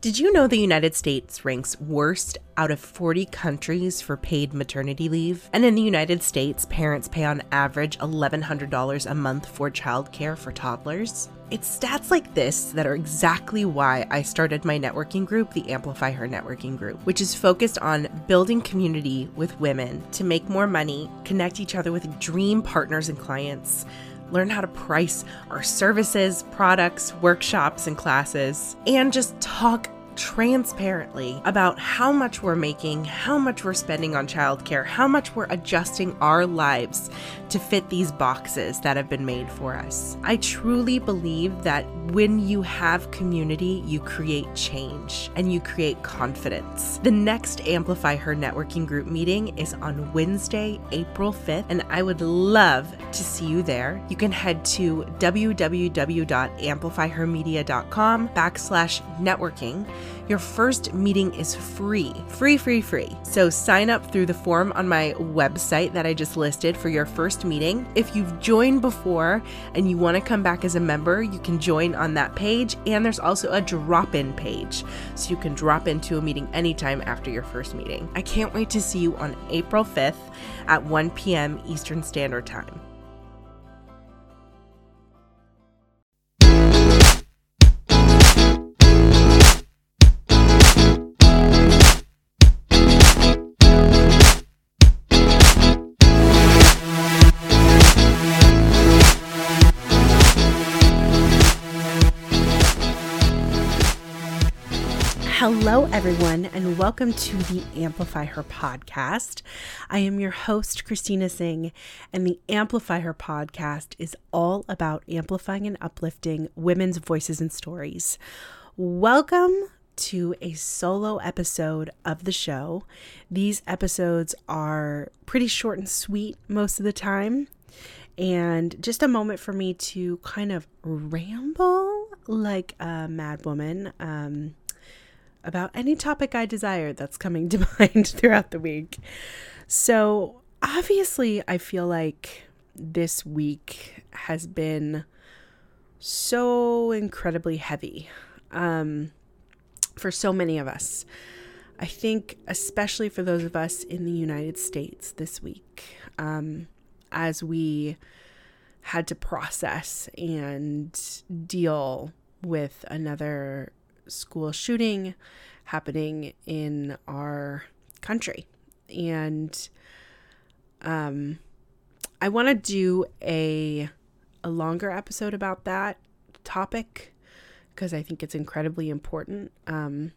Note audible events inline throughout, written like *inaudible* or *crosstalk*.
Did you know the United States ranks worst out of 40 countries for paid maternity leave? And in the United States, parents pay on average $1,100 a month for childcare for toddlers? It's stats like this that are exactly why I started my networking group, the Amplify Her Networking Group, which is focused on building community with women to make more money, connect each other with dream partners and clients learn how to price our services, products, workshops, and classes, and just talk transparently about how much we're making, how much we're spending on childcare, how much we're adjusting our lives to fit these boxes that have been made for us. I truly believe that when you have community, you create change and you create confidence. The next Amplify Her networking group meeting is on Wednesday, April 5th, and I would love to see you there. You can head to www.amplifyhermedia.com backslash networking your first meeting is free. Free, free, free. So sign up through the form on my website that I just listed for your first meeting. If you've joined before and you want to come back as a member, you can join on that page. And there's also a drop in page. So you can drop into a meeting anytime after your first meeting. I can't wait to see you on April 5th at 1 p.m. Eastern Standard Time. Hello, everyone, and welcome to the Amplify Her podcast. I am your host, Christina Singh, and the Amplify Her podcast is all about amplifying and uplifting women's voices and stories. Welcome to a solo episode of the show. These episodes are pretty short and sweet most of the time, and just a moment for me to kind of ramble like a mad woman. Um, about any topic I desire that's coming to *laughs* mind throughout the week. So, obviously, I feel like this week has been so incredibly heavy um, for so many of us. I think, especially for those of us in the United States this week, um, as we had to process and deal with another school shooting happening in our country. And um, I want to do a a longer episode about that topic because I think it's incredibly important. Um,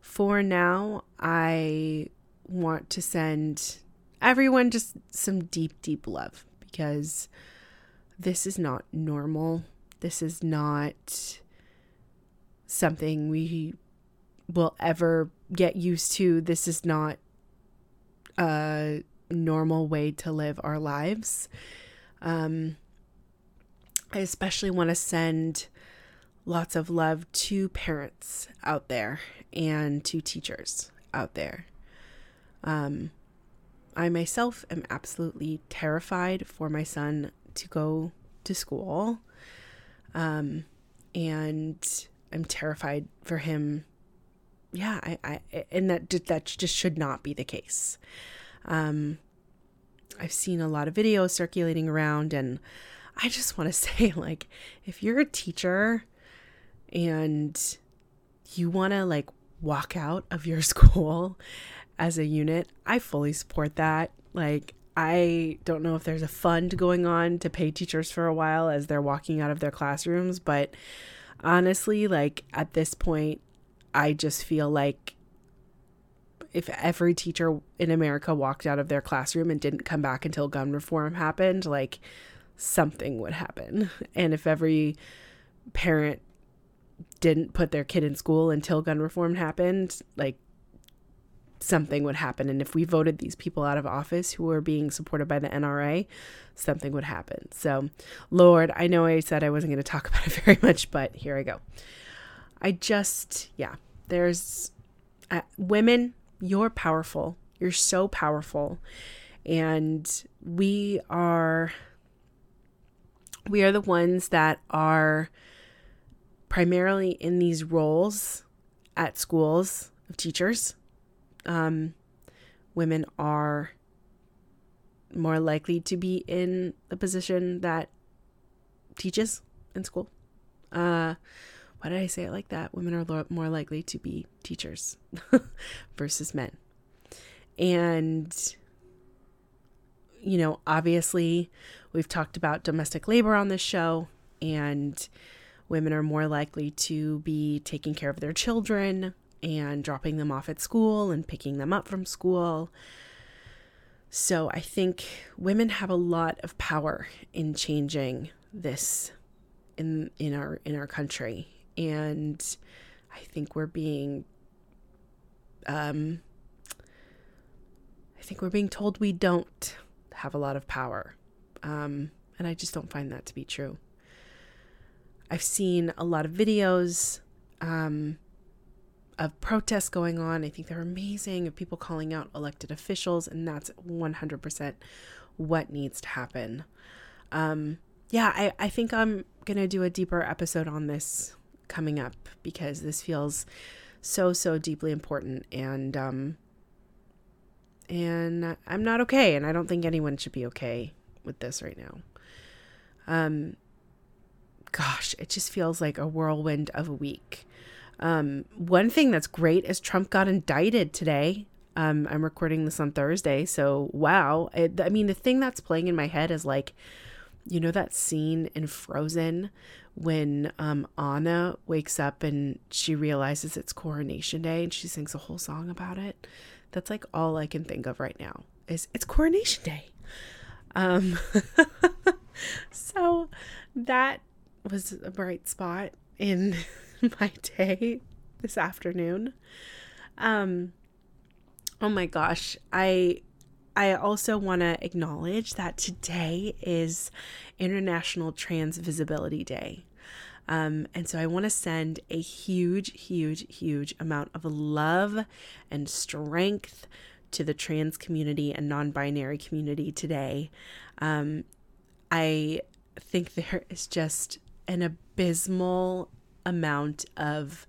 for now, I want to send everyone just some deep, deep love because this is not normal. This is not something we will ever get used to. This is not a normal way to live our lives. Um, I especially want to send lots of love to parents out there and to teachers out there. Um, I myself am absolutely terrified for my son to go to school. Um, and I'm terrified for him. Yeah, I, I and that that just should not be the case. Um, I've seen a lot of videos circulating around, and I just want to *laughs* say, like, if you're a teacher and you want to like walk out of your *laughs* school as a unit, I fully support that. Like, I don't know if there's a fund going on to pay teachers for a while as they're walking out of their classrooms, but honestly, like at this point, I just feel like if every teacher in America walked out of their classroom and didn't come back until gun reform happened, like something would happen. And if every parent didn't put their kid in school until gun reform happened, like something would happen. And if we voted these people out of office who were being supported by the NRA, something would happen. So, Lord, I know I said I wasn't going to talk *laughs* about it very much, but here I go. I just, yeah, there's uh, women, you're powerful. You're so powerful. And we are, we are the ones that are primarily in these roles at schools of teachers. Um, women are more likely to be in the position that teaches in school. Uh, why did I say it like that? Women are more likely to be teachers *laughs* versus men. And, you know, obviously, we've talked about domestic labor on this show, and women are more likely to be taking care of their children and dropping them off at school and picking them up from school. So I think women have a lot of power in changing this in in our in our country and I think we're being um I think we're being told we don't have a lot of power. Um and I just don't find that to be true. I've seen a lot of videos um of protests going on. I think they're amazing of people calling out elected officials, and that's 100% what needs to happen. Um, yeah, I, I think I'm going to do a deeper episode on this coming up because this feels so, so deeply important. And, um, and I'm not okay. And I don't think anyone should be okay with this right now. Um, gosh, it just feels like a whirlwind of a week. Um, one thing that's great is Trump got indicted today. Um, I'm recording this on Thursday, so wow. I mean, the thing that's playing in my head is like, you know, that scene in Frozen when um, Anna wakes up and she realizes it's coronation day and she sings a whole song about it. That's like all I can think of right now is it's coronation day. Um, *laughs* so that was a bright spot in *laughs* my day this afternoon. Um oh my gosh, I I also want to acknowledge that today is International Trans Visibility Day. Um, and so I want to send a huge, huge, huge amount of love and strength to the trans community and non binary community today. Um, I think there is just an abysmal amount of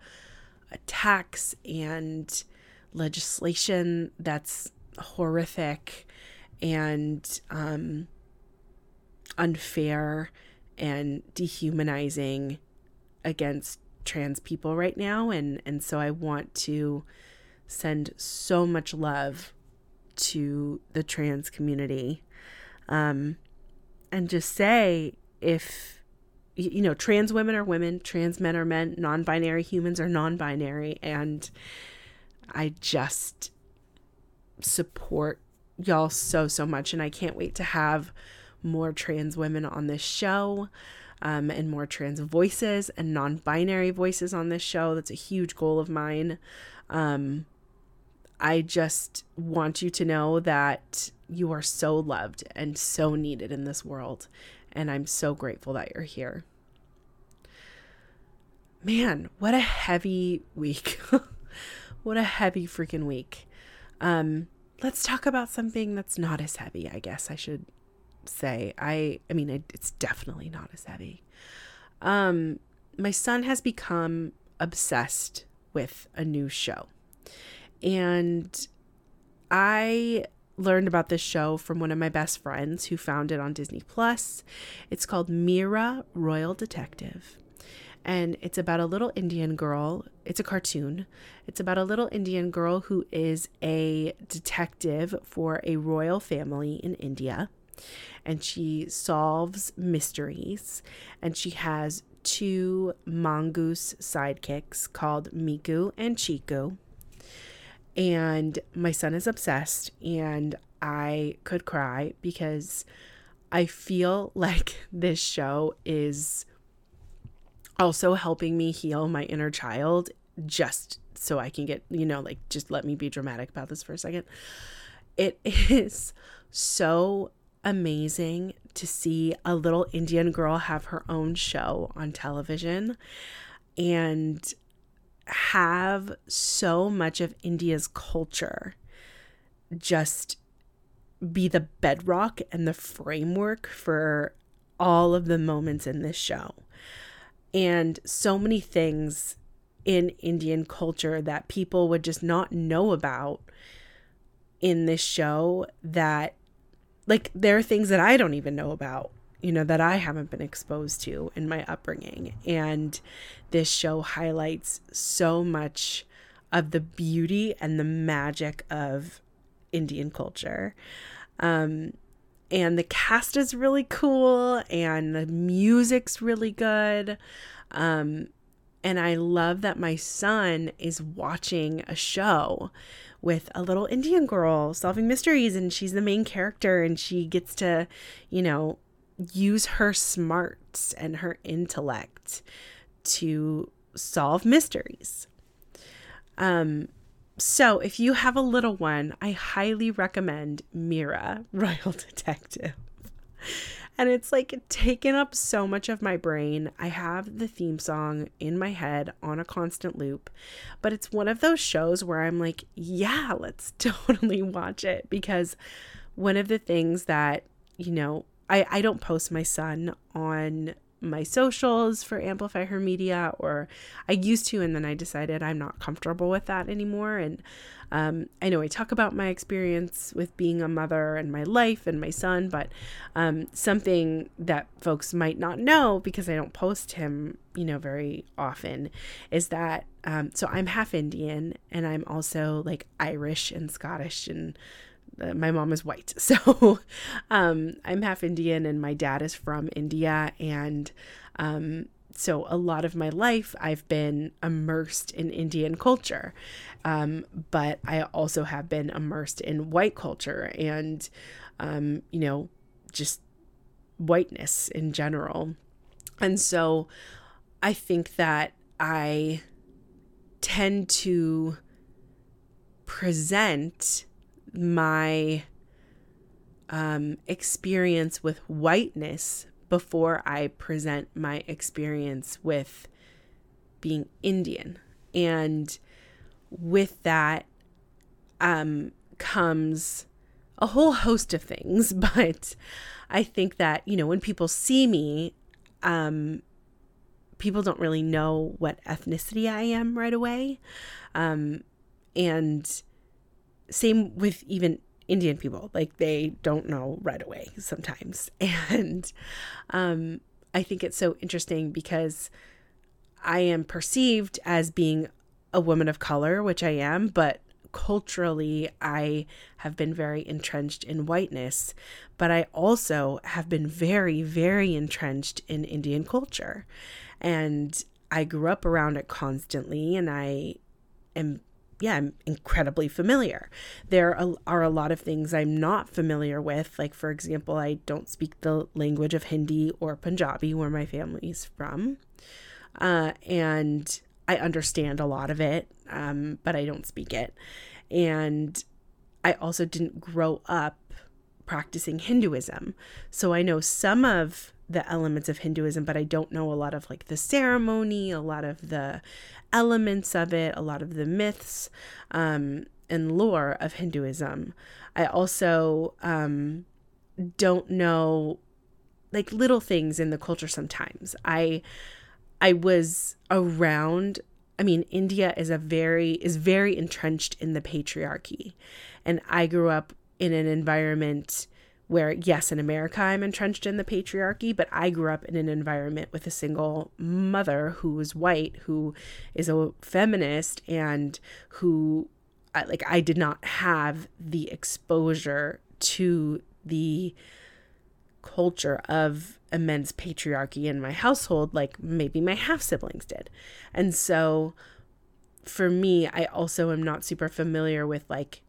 attacks and legislation that's horrific and um, unfair and dehumanizing against trans people right now. And and so I want to send so much love to the trans community. Um and just say if you know, trans women are women, trans men are men, non binary humans are non binary. And I just support y'all so, so much. And I can't wait to have more trans women on this show um, and more trans voices and non binary voices on this show. That's a huge goal of mine. Um, I just want you to know that you are so loved and so needed in this world. And I'm so grateful that you're here. Man, what a heavy week. *laughs* what a heavy freaking week. Um, let's talk about something that's not as heavy, I guess I should say. I I mean, it, it's definitely not as heavy. Um, my son has become obsessed with a new show. And I learned about this show from one of my best friends who found it on Disney Plus. It's called Mira Royal Detective. And it's about a little Indian girl. It's a cartoon. It's about a little Indian girl who is a detective for a royal family in India. And she solves mysteries. And she has two mongoose sidekicks called Mikku and Chikku and my son is obsessed and I could cry because I feel *laughs* like this show is also helping me heal my inner child just so I can get, you know, like just let me be dramatic about this for a second. It *laughs* is so amazing to see a little Indian girl have her own show on television and have so much of India's culture just be the bedrock and the framework for all of the moments in this show. And so many things in Indian culture that people would just not know about in this show that like there are things that I don't even know about, you know, that I haven't been exposed to in my upbringing. And this show highlights so much of the beauty and the magic of Indian culture. Um, and the cast is really cool and the music's really good. Um, and I love that my son is watching a show with a little Indian girl solving mysteries, and she's the main character, and she gets to, you know, use her smarts and her intellect to solve mysteries. Um, so if you have a little one, I highly recommend Mira, *laughs* Royal Detective and it's like taken up so much of my brain. I have the theme song in my head on a constant loop, but it's one of those shows where I'm like, yeah, let's *laughs* totally watch it because one of the things that, you know, I, I don't post my son on my socials for Amplify Her Media, or I used to, and then I decided I'm not comfortable with that anymore. And um, I know I talk about my experience with being a mother and my life and my son, but um, something that folks might not know because I don't post him, you know, very often is that um, so I'm half Indian and I'm also like Irish and Scottish and uh, my mom is white. *laughs* So um, I'm half Indian and my dad is from India. And um, so a lot of my life I've been immersed in Indian culture. Um, but I also have been immersed in white culture and, um, you know, just whiteness in general. And so I think that I tend to present my um, experience with whiteness before I present my experience with being Indian. And with that um, comes a whole host of things. *laughs* But I think that, you know, when people see me, um, people don't really know what ethnicity I am right away. Um, and same with even Indian people. Like they don't know right away sometimes. *laughs* And um, I think it's so interesting because I am perceived as being a woman of color, which I am, but culturally I have been very entrenched in whiteness, but I also have been very, very entrenched in Indian culture. And I grew up around it constantly and I am yeah, I'm incredibly familiar. There are a lot of things I'm not familiar with. Like, for example, I don't speak the language of Hindi or Punjabi, where my family's from. Uh, and I understand a lot of it, um, but I don't speak it. And I also didn't grow up practicing Hinduism. So I know some of the elements of Hinduism, but I don't know a lot of like the ceremony, a lot of the elements of it, a lot of the myths um, and lore of Hinduism. I also um, don't know like little things in the culture sometimes. I I was around I mean India is a very is very entrenched in the patriarchy. And I grew up in an environment where yes in america i'm entrenched in the patriarchy but i grew up in an environment with a single mother who was white who is a feminist and who like i did not have the exposure to the culture of immense patriarchy in my household like maybe my half siblings did. And so for me i also am not super familiar with like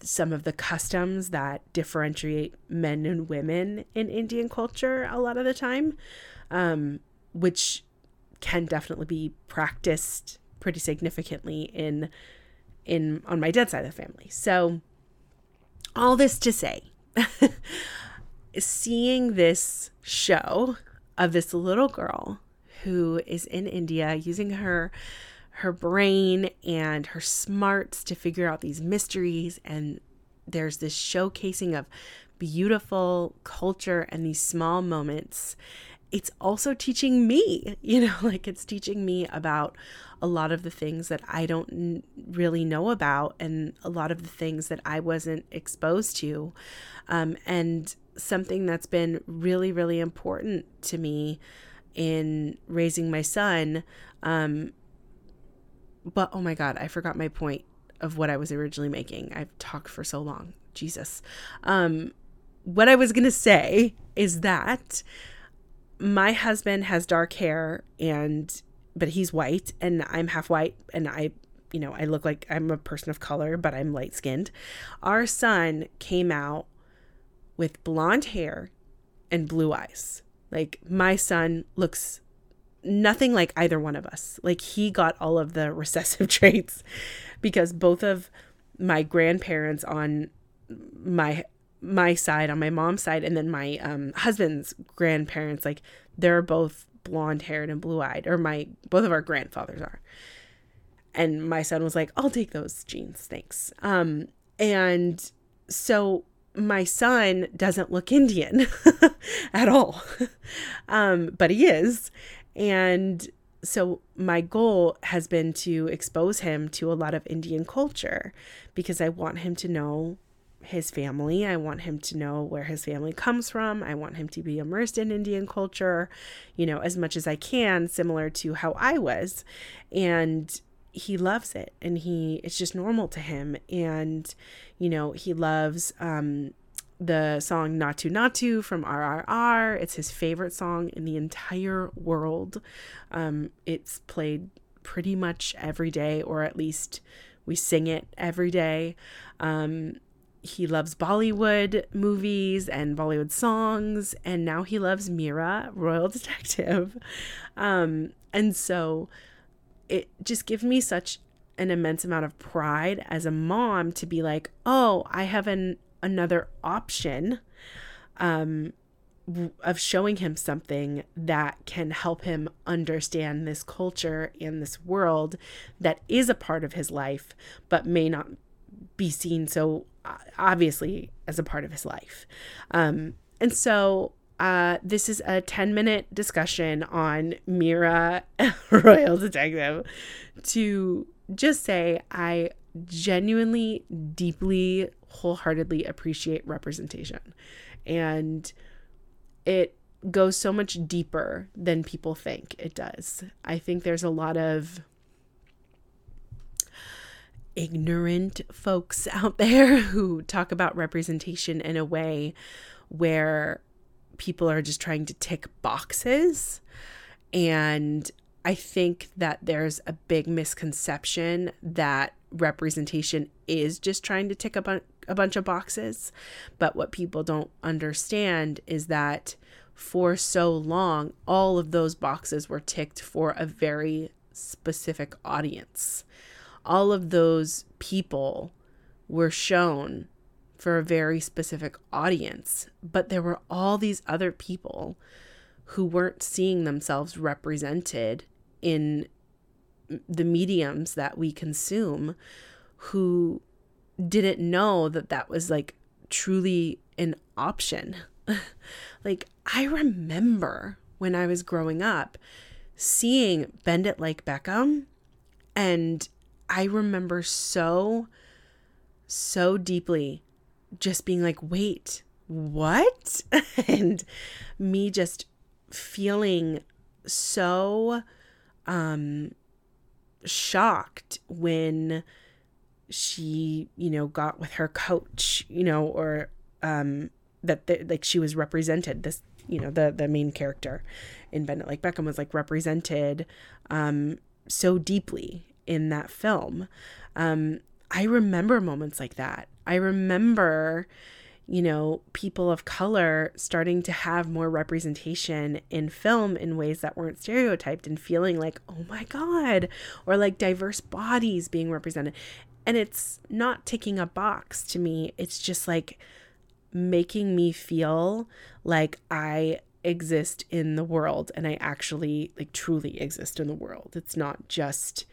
some of the customs that differentiate men and women in Indian culture a lot of the time, um, which can definitely be practiced pretty significantly in in on my dad's side of the family. So all this to say, *laughs* seeing this show of this little girl who is in India using her her brain and her smarts to figure out these mysteries. And there's this showcasing of beautiful culture and these small moments. it's also teaching me, *laughs* you know, like it's teaching me about a lot of the things that I don't n- really know about and a lot of the things that I wasn't exposed to. Um, and something that's been really, really important to me in raising my son. Um, but oh my God, I forgot my point of what I was originally making. I've talked for so long. Jesus. Um, what I was going to say is that my husband has dark hair and but he's white and I'm half white and I you know, I look like I'm a person of color, but I'm light skinned. Our son came out with blonde hair and blue eyes. Like my son looks nothing like either one of us. Like he got all of the *laughs* recessive traits because both of my grandparents on my my side on my mom's side and then my um, husband's grandparents like they're both blonde haired and blue eyed or my both of our grandfathers are. And my son was like i'll take those genes thanks. Um and so my son doesn't look indian *laughs* at all. *laughs* Um but he is and so my goal has been to expose him to a lot of indian culture because i want him to know his family. I want him to know where his family comes from. I want him to be immersed in Indian culture, you know, as much as I can, similar to how I was. And he loves it and he it's just normal to him and you know he loves um the song Naatu Naatu from RRR. It's his favorite song in the entire world. Um, it's played pretty much every day, or at least we sing it every day. Um, he loves Bollywood movies and Bollywood songs, and now he loves Mira, Royal *laughs* Detective. Um, and so it just gives me such an immense amount of pride as a mom to be like, oh, I have an another option um, of showing him something that can help him understand this culture and this world that is a part of his life, but may not be seen so uh, obviously as a part of his life. Um, and so uh, this is a 10 minute discussion on Mira *laughs* Royal Detective to just say I genuinely, deeply, wholeheartedly appreciate representation. And it goes so much deeper than people think it does. I think there's a lot of ignorant folks *laughs* out there who talk about representation in a way where people are just trying to tick boxes. And I think that there's a big misconception that representation is just trying to tick a, bu- a bunch of boxes. But what people don't understand is that for so long, all of those boxes were ticked for a very specific audience all of those people were shown for a very specific audience, but there were all these other people who weren't seeing themselves represented in the mediums that we consume who didn't know that that was like truly an option. *laughs* like, I remember when I was growing up seeing Bend It Like Beckham and I remember so, so deeply just being like, wait, what? *laughs* and me just feeling so um shocked when she you know got with her coach you know or um that the, like she was represented this you know the the main character in Bend It Like Beckham was like represented um so deeply in that film. Um, I remember moments like that. I remember, you know, people of color starting to have more representation in film in ways that weren't stereotyped and feeling like, oh my God, or like diverse bodies being represented. And it's not ticking a box to me, it's just like making me feel like I exist in the world and I actually like truly exist in the world. It's not just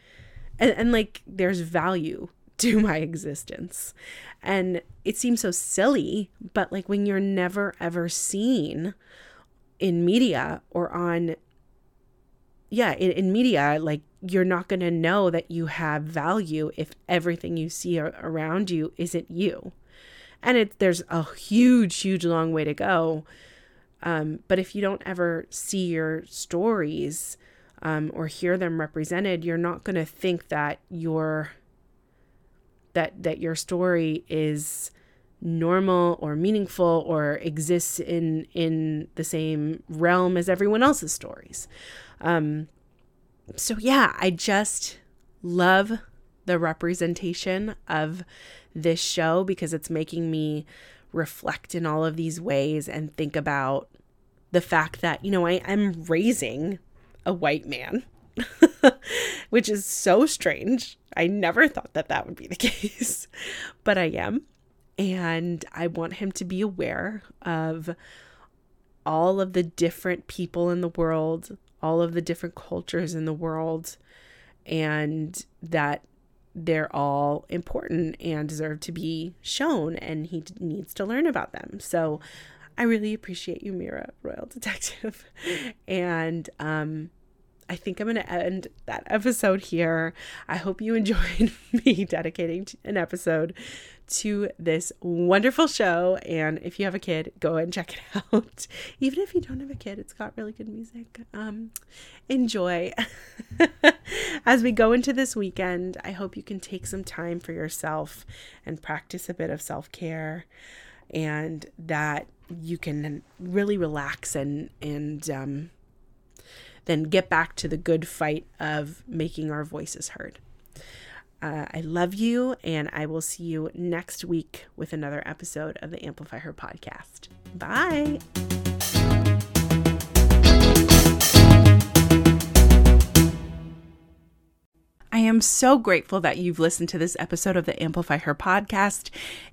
and, and like there's value *laughs* to my existence. And it seems so silly, but like when you're never ever seen in media or on yeah in, in media like you're not going to know that you have value if everything you see around you isn't you. And it there's a huge huge long way to go. Um, but if you don't ever see your stories um, or hear them represented you're not going to think that your that that your story is normal or meaningful or exists in in the same realm as everyone else's stories um, so, yeah, I just love the representation of this show because it's making me reflect in all of these ways and think about the fact that, you know, I, I'm raising a white man, *laughs* which is so strange. I never thought that that would be the *laughs* case, but I am. And I want him to be aware of all of the different people in the world all of the different cultures in the world and that they're all important and deserve to be shown and he needs to learn about them. So I really appreciate you, Mira, Royal Detective. *laughs* and um I think I'm going to end that episode here. I hope you *laughs* enjoyed me dedicating an episode to this wonderful show. And if you have a kid, go and check it *laughs* out. Even if you don't have a kid, it's got really good music. Um, enjoy. *laughs* As we go into this weekend, I hope you can take some time for yourself and practice a bit of self care and that you can really relax and, and, um, then get back to the good fight of making our voices heard. Uh, I love you, and I will see you next week with another episode of the Amplify Her podcast. Bye. I am so grateful that you've listened to this episode of the Amplify Her podcast.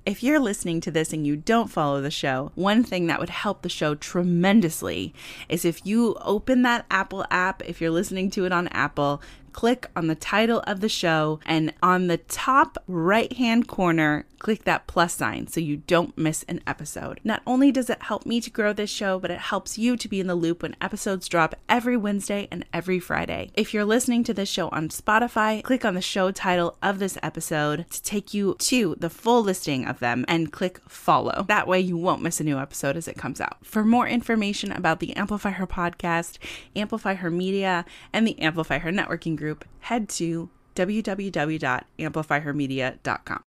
If you're listening to this and you don't follow the show, one thing that would help the show tremendously is if you open that Apple app, if you're listening to it on Apple, click on the title of the show, and on the top right hand corner, click that plus sign so you don't miss an episode. Not only does it help me to grow this show, but it helps you to be in the loop when episodes drop every Wednesday and every Friday. If you're listening to this show on Spotify, click on the show title of this episode to take you to the full listing of them and click follow. That way you won't miss a new episode as it comes out. For more information about the Amplify Her podcast, Amplify Her Media, and the Amplify Her networking group, head to www.amplifyhermedia.com.